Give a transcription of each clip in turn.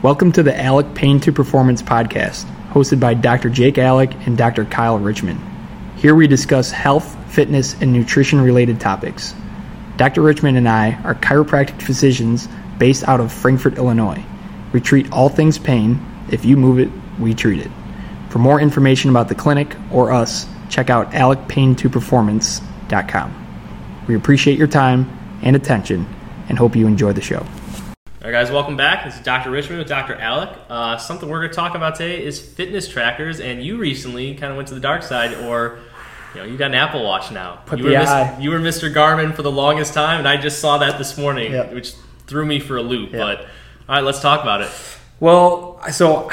Welcome to the Alec Pain to Performance podcast, hosted by Dr. Jake Alec and Dr. Kyle Richmond. Here we discuss health, fitness, and nutrition related topics. Dr. Richmond and I are chiropractic physicians based out of Frankfort, Illinois. We treat all things pain. If you move it, we treat it. For more information about the clinic or us, check out alecpaintoperformance.com. We appreciate your time and attention and hope you enjoy the show. All right, guys, welcome back. This is Dr. Richmond with Dr. Alec. Uh, something we're going to talk about today is fitness trackers, and you recently kind of went to the dark side, or you know, you got an Apple Watch now. Put you the were eye. you were Mr. Garmin for the longest time, and I just saw that this morning, Yep. which threw me for a loop. Yep. But all right, let's talk about it. Well, so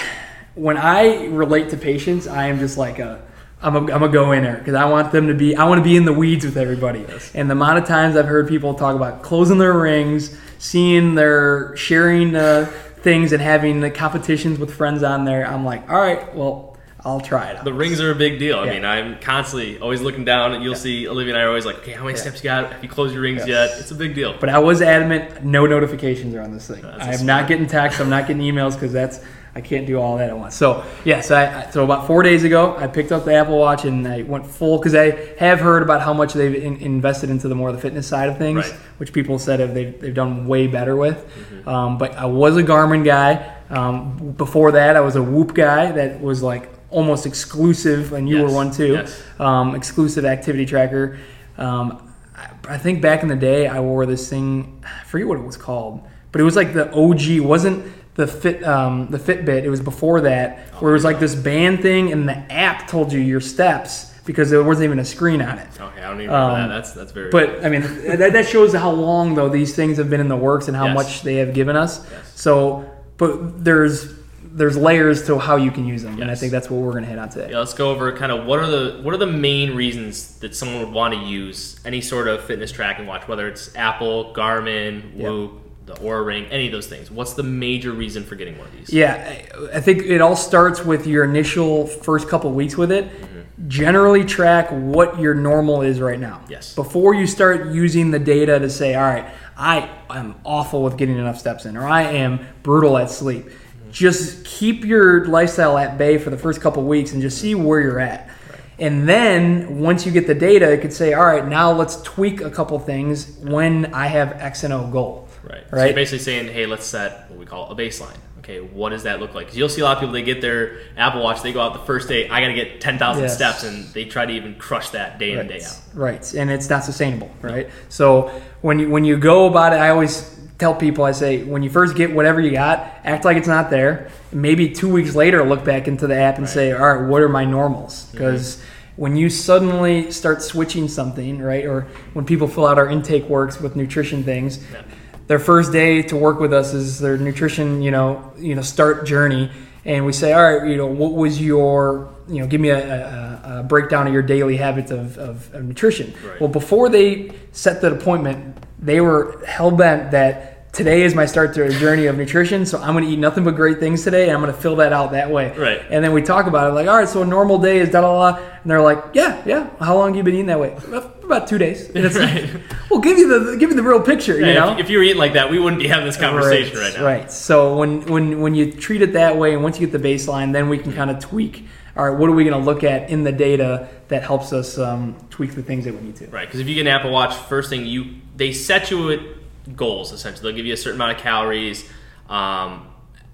when I relate to patients, I am just like a I'm a, I'm a go in there because I want them to be I want to be in the weeds with everybody. And the amount of times I've heard people talk about closing their rings, seeing their sharing uh, things, and having the competitions with friends on there, I'm like, all right, well, I'll try it. out. The rings are a big deal. I mean, I'm constantly always looking down, and you'll see Olivia and I are always like, okay, how many Yeah. steps you got? Have you closed your rings Yes. yet? It's a big deal. But I was adamant, no notifications are on this thing. I am not getting texts. I'm not getting emails because that's I can't do all that at once. So yes, I, I- so about four days ago, I picked up the Apple Watch and I went full because I have heard about how much they've in, invested into the more the fitness side of things, Right. which people said have they've, they've done way better with. Um, but I was a Garmin guy. Um, before that, I was a Whoop guy that was like almost exclusive, and you Yes, were one too yes. um, exclusive activity tracker. Um, I, I think back in the day, I wore this thing. I forget what it was called, but it was like the OG. Wasn't the fit um, the Fitbit. It was before that, where it was like this band thing, and the app told you your steps because there wasn't even a screen on it. Okay, I don't even remember Um, that. That's that's very. But I mean, that, that shows how long though these things have been in the works and how Yes. much they have given us. Yes. So, but there's there's layers to how you can use them, yes. and I think that's what we're going to hit on today. Yeah, let's go over kind of what are the what are the main reasons that someone would want to use any sort of fitness tracking watch, whether it's Apple, Garmin. Whoop, the Oura Ring, any of those things. What's the major reason for getting one of these? Yeah, I- think it all starts with your initial first couple weeks with it. Mm-hmm. Generally, track what your normal is right now. Yes. Before you start using the data to say, all right, I am awful with getting enough steps in, or I am brutal at sleep. Mm-hmm. Just keep your lifestyle at bay for the first couple weeks and just see mm-hmm. where you're at. And then once you get the data, it could say, all right, now let's tweak a couple things when I have X and O goal. Right. So Right. you're basically saying, hey, let's set what we call a baseline. Okay, what does that look like? Because you'll see a lot of people they get their Apple Watch, they go out the first day, I got to get ten thousand Yes. steps, and they try to even crush that day in and day out. Right, and it's not sustainable, right? So when you when you go about it, I always tell people, I say, when you first get whatever you got, act like it's not there. Maybe two weeks later, look back into the app and say, all right, what are my normals? Mm-hmm. Because when you suddenly start switching something, right, or when people fill out our intake works with nutrition things, Yeah. Their first day to work with us is their nutrition, you know, you know, start journey, and we say, all right, you know, what was your, you know, give me a, a, a breakdown of your daily habits of, of, of nutrition. Right. Well, before they set that appointment, they were hell bent that today is my start to a journey of nutrition, so I'm going to eat nothing but great things today, and I'm going to fill that out that way. Right. And then we talk about it, like, all right, so a normal day is da da da, and they're like, yeah, yeah. How long have you been eating that way? About two days. And it's Right. like, well, give you the give you the real picture, you know. if, if you were eating like that, we wouldn't be having this conversation right, now. Right. So when when when you treat it that way, and once you get the baseline, then we can kind of tweak. All right, what are we going to look at in the data that helps us um, tweak the things that we need to? Right, because if you get an Apple Watch, first thing you they set you goals essentially. They'll give you a certain amount of calories, um,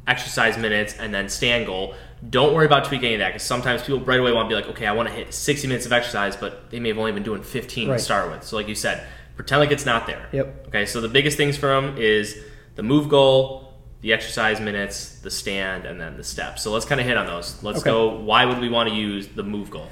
exercise minutes, and then stand goal. Don't worry about tweaking any of that because sometimes people right away want to be like, okay, I want to hit 60 minutes of exercise, but they may have only been doing 15 Right. to start with. So like you said, pretend like it's not there. Yep. Okay, so the biggest things for them is the move goal, the exercise minutes, the stand, and then the steps. So let's kind of hit on those. Let's Okay. go. Why would we want to use the move goal?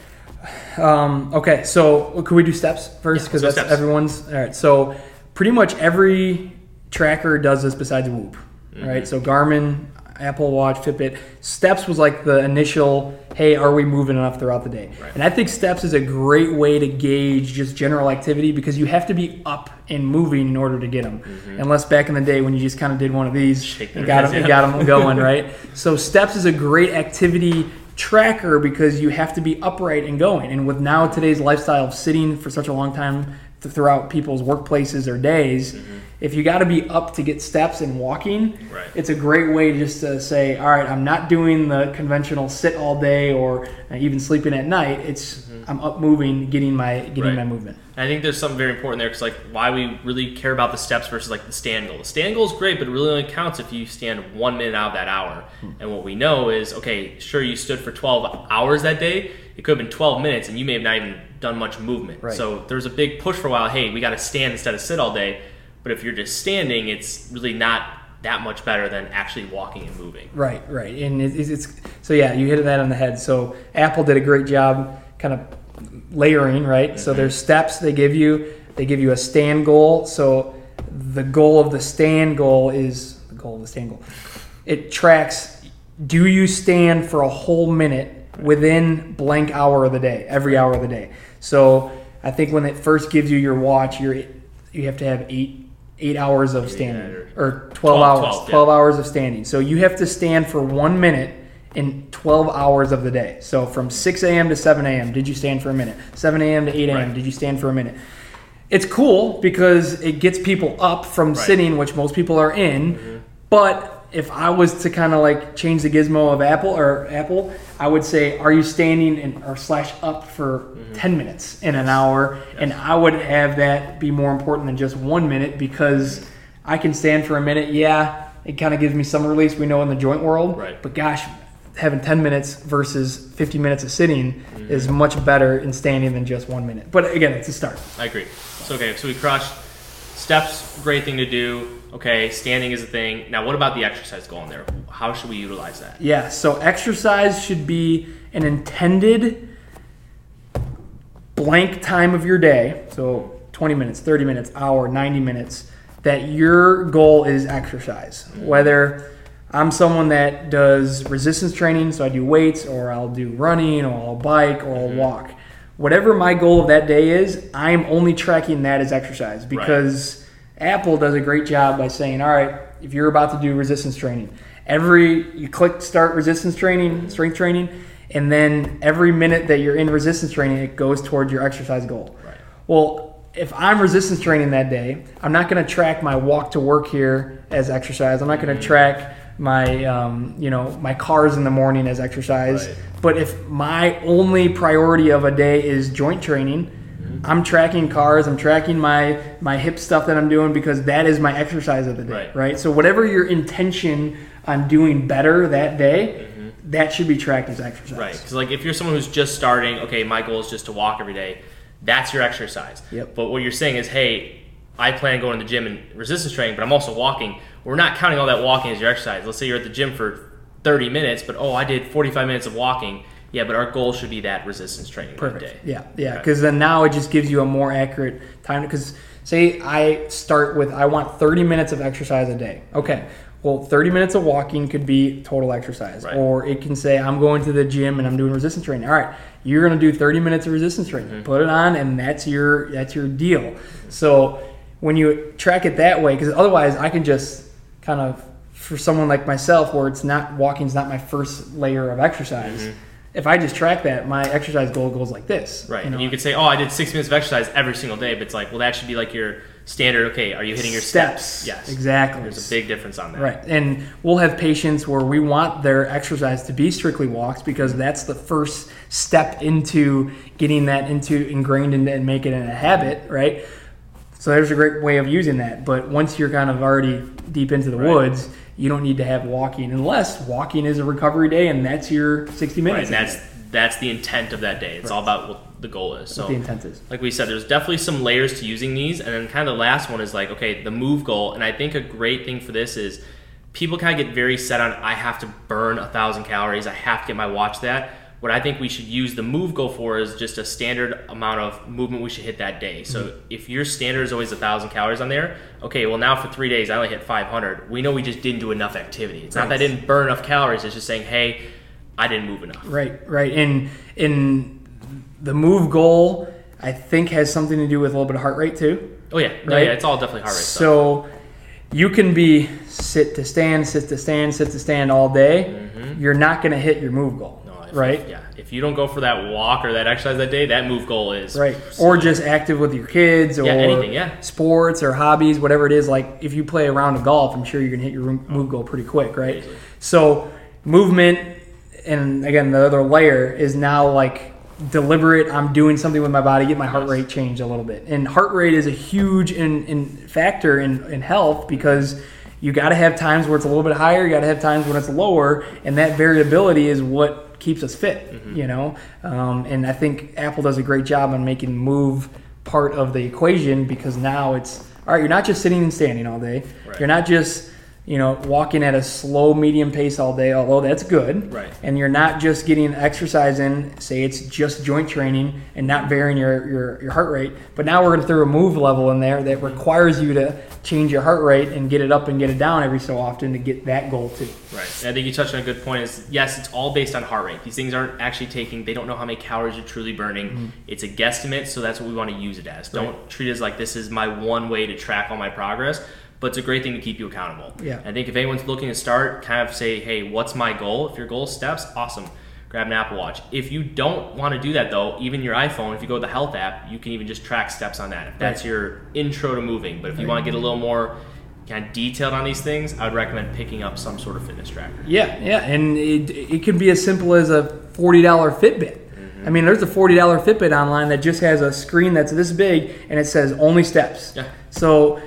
Um, okay, so could we do steps first? Because let's that's steps. everyone's. All right, so pretty much every tracker does this besides Whoop. Mm-hmm. Right, so Garmin, Apple Watch, Fitbit. Steps was like the initial, hey, are we moving enough throughout the day? Right. And I think steps is a great way to gauge just general activity because you have to be up and moving in order to get them. Unless back in the day when you just kind of did one of these Mm-hmm. And got them, got them going, right? So steps is a great activity tracker because you have to be upright and going. And with now today's lifestyle of sitting for such a long time throughout people's workplaces or days. If you got to be up to get steps and walking, Right. it's a great way just to say, all right, I'm not doing the conventional sit all day or uh, even sleeping at night. It's I'm up moving, getting my getting Right. my movement. And I think there's something very important there because like why we really care about the steps versus like the stand goal. The stand goal is great, but it really only counts if you stand one minute out of that hour. Hmm. And what we know is okay, sure you stood for 12 hours that day. It could have been 12 minutes, and you may have not even done much movement. Right. So there's a big push for a while. Hey, we got to stand instead of sit all day. But if you're just standing, it's really not that much better than actually walking and moving. Right, right, and it, it's, it's so yeah, you hit that on the head. So Apple did a great job, kind of layering, right? So mm-hmm. there's steps they give you. They give you a stand goal. So the goal of the stand goal is the goal of the stand goal. It tracks. Do you stand for a whole minute within blank hour of the day, every hour of the day? So I think when it first gives you your watch, you're you have to have eight eight hours of standing or 12, 12, hours 12, yeah. 12 hours of standing. So you have to stand for one minute in 12 hours of the day. So from 6 a.m to 7 a.m did you stand for a minute? 7 a.m to 8 a.m Right. did you stand for a minute? It's cool because it gets people up from sitting which most people are in mm-hmm. but if i was to kind of like change the gizmo of apple or apple i would say are you standing in, or slash up for mm-hmm. 10 minutes in an hour? And i would have that be more important than just one minute because i can stand for a minute yeah it kind of gives me some release we know in the joint world Right. but gosh having 10 minutes versus 50 minutes of sitting mm-hmm. is much better in standing than just one minute. But again it's a start. I agree. So okay, so we crushed steps. Great thing to do. Okay, standing is a thing. Now, what about the exercise goal in there? How should we utilize that? Yeah, so exercise should be an intended blank time of your day. So 20 minutes, 30 minutes, hour, 90 minutes that your goal is exercise. Mm-hmm. Whether I'm someone that does resistance training, so I do weights or I'll do running or I'll bike or I'll mm-hmm. walk. Whatever my goal of that day is, I'm only tracking that as exercise because Apple does a great job by saying, all right, if you're about to do resistance training, every you click start resistance training, strength training, and then every minute that you're in resistance training, it goes towards your exercise goal. Right. Well, if I'm resistance training that day, I'm not going to track my walk to work here as exercise. I'm not going to mm-hmm. track my um, you know my CARs in the morning as exercise. Right. But if my only priority of a day is joint training, I'm tracking CARs. I'm tracking my my hip stuff that I'm doing because that is my exercise of the day. Right. Right. So whatever your intention on doing better that day, that should be tracked as exercise. Right. Because like if you're someone who's just starting, okay, my goal is just to walk every day. That's your exercise. Yep. But what you're saying is, hey, I plan on going to the gym and resistance training, but I'm also walking. We're not counting all that walking as your exercise. Let's say you're at the gym for 30 minutes, but oh, I did 45 minutes of walking. Yeah, but our goal should be that resistance training Perfect. day. Yeah, yeah. Okay. Because then now it just gives you a more accurate time. Because say I start with I want 30 minutes of exercise a day. Okay. Well, 30 minutes of walking could be total exercise, Right. or it can say I'm going to the gym and I'm doing resistance training. All right, you're going to do 30 minutes of resistance training. Mm-hmm. Put it on, and that's your that's your deal. So when you track it that way, because otherwise I can just kind of for someone like myself, where it's not walking's not my first layer of exercise. If I just track that, my exercise goal goes like this. Mm-hmm. Right. You know? and you could say, oh, I did six minutes of exercise every single day, but it's like, well, that should be like your standard. Okay, are you hitting your steps? Yes. Exactly. There's a big difference on that. Right. And we'll have patients where we want their exercise to be strictly walks because that's the first step into getting that into ingrained in, and make it a habit, right? So there's a great way of using that. But once you're kind of already deep into the Right. woods, you don't need to have walking unless walking is a recovery day and that's your 60 Right. minutes. And that's that's the intent of that day. It's all about what the goal is. So what the intent is. like we said, there's definitely some layers to using these, and then kind of the last one is like, okay, the move goal. And I think a great thing for this is people kind of get very set on I have to burn a thousand calories, I have to get my watch that. What I think we should use the move goal for is just a standard amount of movement we should hit that day. So if your standard is always a thousand calories on there, okay, well now for three days I only hit 500. We know we just didn't do enough activity. It's not that I didn't burn enough calories. It's just saying, hey, I didn't move enough. Right, right. And in the move goal, I think has something to do with a little bit of heart rate too. Oh yeah, Right? yeah, it's all definitely heart rate stuff. So you can be sit to stand, sit to stand, sit to stand all day. Mm-hmm. You're not going to hit your move goal. If- Right. Yeah. If you don't go for that walk or that exercise that day, that move goal is right? Or just active with your kids, or Yeah, anything, yeah. sports or hobbies, whatever it is. Like if you play a round of golf, I'm sure you're gonna hit your move goal pretty quick, right? Easily. So movement, and again, the other layer is now like deliberate. I'm doing something with my body, get my heart rate changed a little bit, and heart rate is a huge in, in factor in, in health because. You got to have times where it's a little bit higher. You got to have times when it's lower, and that variability is what keeps us fit. Mm-hmm. You know, um, and I think Apple does a great job on making move part of the equation because now it's all right. You're not just sitting and standing all day. Right. You're not just you know walking at a slow medium pace all day, although that's good. Right. And you're not just getting exercise in. Say it's just joint training and not varying your your, your heart rate. But now we're going to throw a move level in there that requires you to change your heart rate and get it up and get it down every so often to get that goal too. Right. I think you touched on a good point. Is yes, it's all based on heart rate. These things aren't actually taking. They don't know how many calories you're truly burning. Mm-hmm. It's a guesstimate, so that's what we want to use it as. Don't treat it as like this is my one way to track all my progress. But it's a great thing to keep you accountable. Yeah. I think if anyone's looking to start, kind of say, hey, what's my goal? If your goal steps, awesome. Grab an Apple Watch. If you don't want to do that though, even your iPhone, if you go to the health app, you can even just track steps on that. If that's Right. your intro to moving. But if you want to get a little more kind of detailed on these things, I would recommend picking up some sort of fitness tracker. Yeah, yeah, and it, it can be as simple as a forty dollar Fitbit. Mm-hmm. I mean, there's a forty dollar Fitbit online that just has a screen that's this big and it says only steps. Yeah. So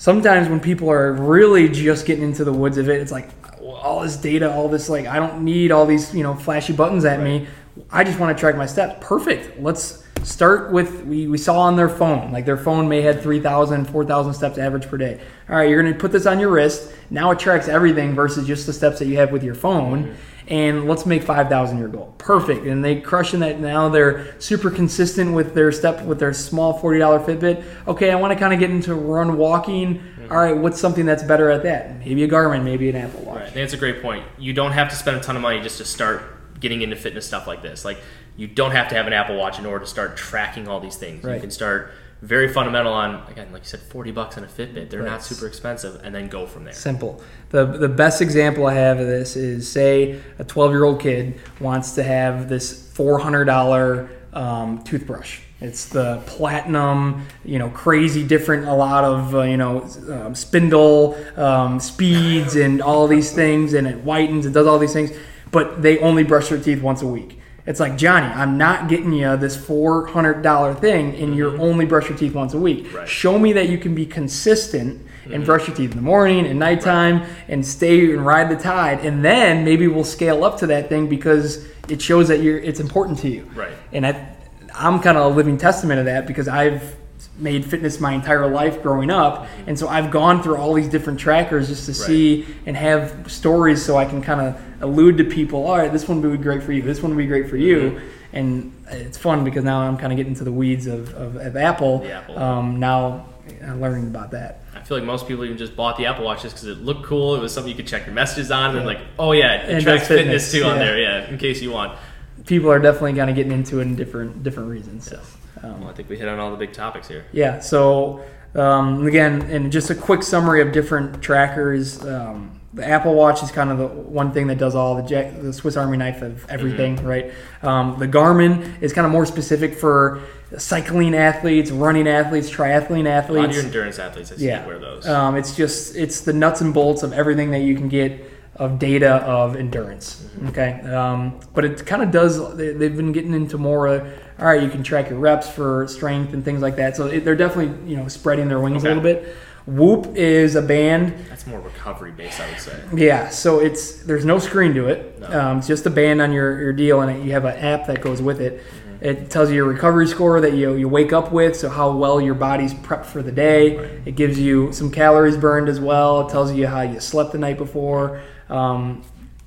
sometimes when people are really just getting into the woods of it, it's like all this data, all this like I don't need all these you know flashy buttons at me. I just want to track my steps. Perfect. Let's start with we, we saw on their phone like their phone may had 3000 4000 steps average per day. All right you're going to put this on your wrist. Now it tracks everything versus just the steps that you have with your phone. Mm-hmm. And let's make 5000 your goal. Perfect. And they crushing that. Now they're super consistent with their step with their small $40 fitbit. Okay i want to kind of get into run walking. Mm-hmm. All right what's something that's better at that? Maybe a garmin maybe an apple watch. Right. That's a great point. You don't have to spend a ton of money just to start getting into fitness stuff like this. Like you don't have to have an Apple Watch in order to start tracking all these things. You can start very fundamental on again, like you said, forty bucks on a Fitbit. They're Right. not super expensive, and then go from there. Simple. The the best example I have of this is say a 12 year old kid wants to have this $400 um, toothbrush. It's the platinum, you know, crazy different, a lot of, uh, you know, um, spindle um, speeds and all these things, and it whitens, it does all these things, but they only brush their teeth once a week. It's like, Johnny, I'm not getting you this $400 thing, and you're mm-hmm. only brush your teeth once a week. Right. Show me that you can be consistent and mm-hmm. brush your teeth in the morning and nighttime and stay and ride the tide and then maybe we'll scale up to that thing because it shows that you're it's important to you Right. and I, i'm kind of a living testament of that because i've made fitness my entire life growing up. And so i've gone through all these different trackers just to see and have stories so i can kind of allude to people all right this one would be great for you this one would be great for you. Mm-hmm. And uh, it's fun because now i'm kind of getting to the weeds of, of, of apple, Apple. Um, now i'm learning about that. I feel like most people even just bought the Apple Watch just because it looked cool. It was something you could check your messages on, and like, oh yeah, it And tracks fitness, fitness, too on there. Yeah, in case you want. People are definitely kind of getting into it in different different reasons. So, um, Well, I think we hit on all the big topics here. yeah. So um, again, and just a quick summary of different trackers. Um, the Apple Watch is kind of the one thing that does all the the Swiss Army knife of everything, right? Um, the Garmin is kind of more specific for cycling athletes, running athletes, triathlete A lot of athletes. your endurance athletes, I see yeah, wear those. Um, it's just it's the nuts and bolts of everything that you can get of data of endurance. Okay, um, but it kind of does. They, they've been getting into more. Uh, all right, you can track your reps for strength and things like that. So it, they're definitely you know spreading their wings Okay. a little bit. Whoop is a band. That's more recovery based, I would say. Yeah, so it's there's no screen to it. No. Um, it's just a band on your, your deal, and you have an app that goes with it. Mm-hmm. It tells you your recovery score that you you wake up with, so how well your body's prepped for the day. It gives you some calories burned as well. It tells you how you slept the night before. Um,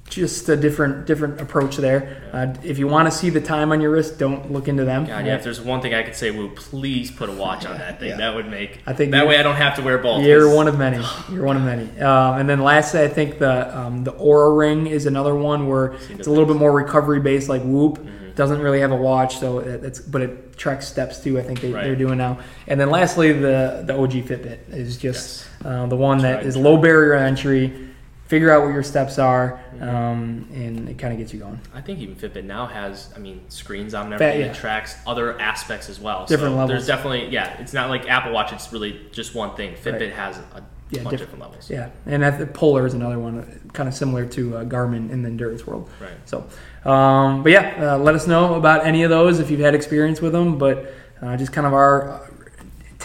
just a different different approach there. Uh, if you want to see the time on your wrist, don't look into them. God, yeah. If there's one thing I could say, Whoop, please put a watch on that thing. Yeah. That would make. I think that way I don't have to wear both. You're 'cause- one of many. You're one of many. Um, and then lastly, I think the um, the Oura Ring is another one where it's a little bit more recovery based, like Whoop. Mm-hmm. Doesn't really have a watch, so it's but it tracks steps too. I think they, Right. they're doing now. And then lastly, the the OG Fitbit is just uh, the one that Tried is low barrier entry. Figure out what your steps are, um, and it kind of gets you going. I think even Fitbit now has, I mean, screens on and Fa- everything yeah. that tracks other aspects as well. Different so levels. There's definitely, yeah, it's not like Apple Watch. It's really just one thing. Fitbit Right. has a Yeah, bunch diff- different levels. Yeah, and think Polar is another one, kind of similar to uh, Garmin in the endurance world. Right. So, um, but yeah, uh, let us know about any of those if you've had experience with them. But uh, just kind of our uh,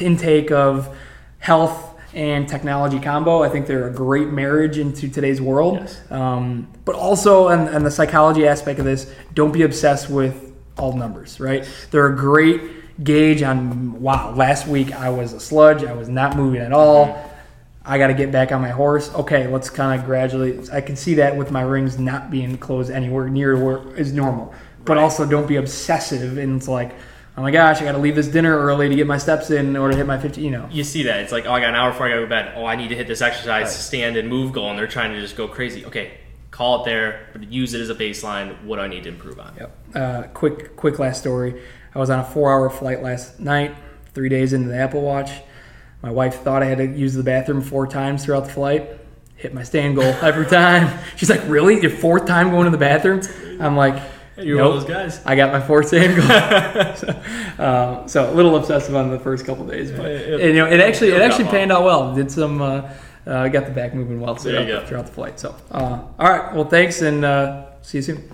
intake of health and technology combo. I think they're a great marriage into today's world. Yes. Um, but also, and, and the psychology aspect of this, don't be obsessed with all numbers, right? They're a great gauge on, wow, last week I was a sludge, I was not moving at all. I got to get back on my horse. Okay, let's kind of gradually. I can see that with my rings not being closed anywhere near where is normal. But Right. also, don't be obsessive and it's like, oh my gosh, I got to leave this dinner early to get my steps in in order to hit my 50. You know, You see that. It's like, oh, I got an hour before I go to bed. Oh, I need to hit this exercise, Right. stand and move goal, and they're trying to just go crazy. Okay, call it there, but use it as a baseline. What do I need to improve on? Yep. Uh, quick, quick last story. I was on a four-hour flight last night. Three days into the Apple Watch, my wife thought I had to use the bathroom four times throughout the flight. Hit my stand goal every time. She's like, "Really? Your fourth time going to the bathroom?" I'm like, You're nope. one of those guys. I got my fourth goal. so, uh, so a little obsessive on the first couple days, but It- it- and, you know, it actually it it'll actually panned out well. Did some. Uh, uh, got the back moving well throughout, throughout the flight. So, uh, all right. Well, thanks, and uh, see you soon.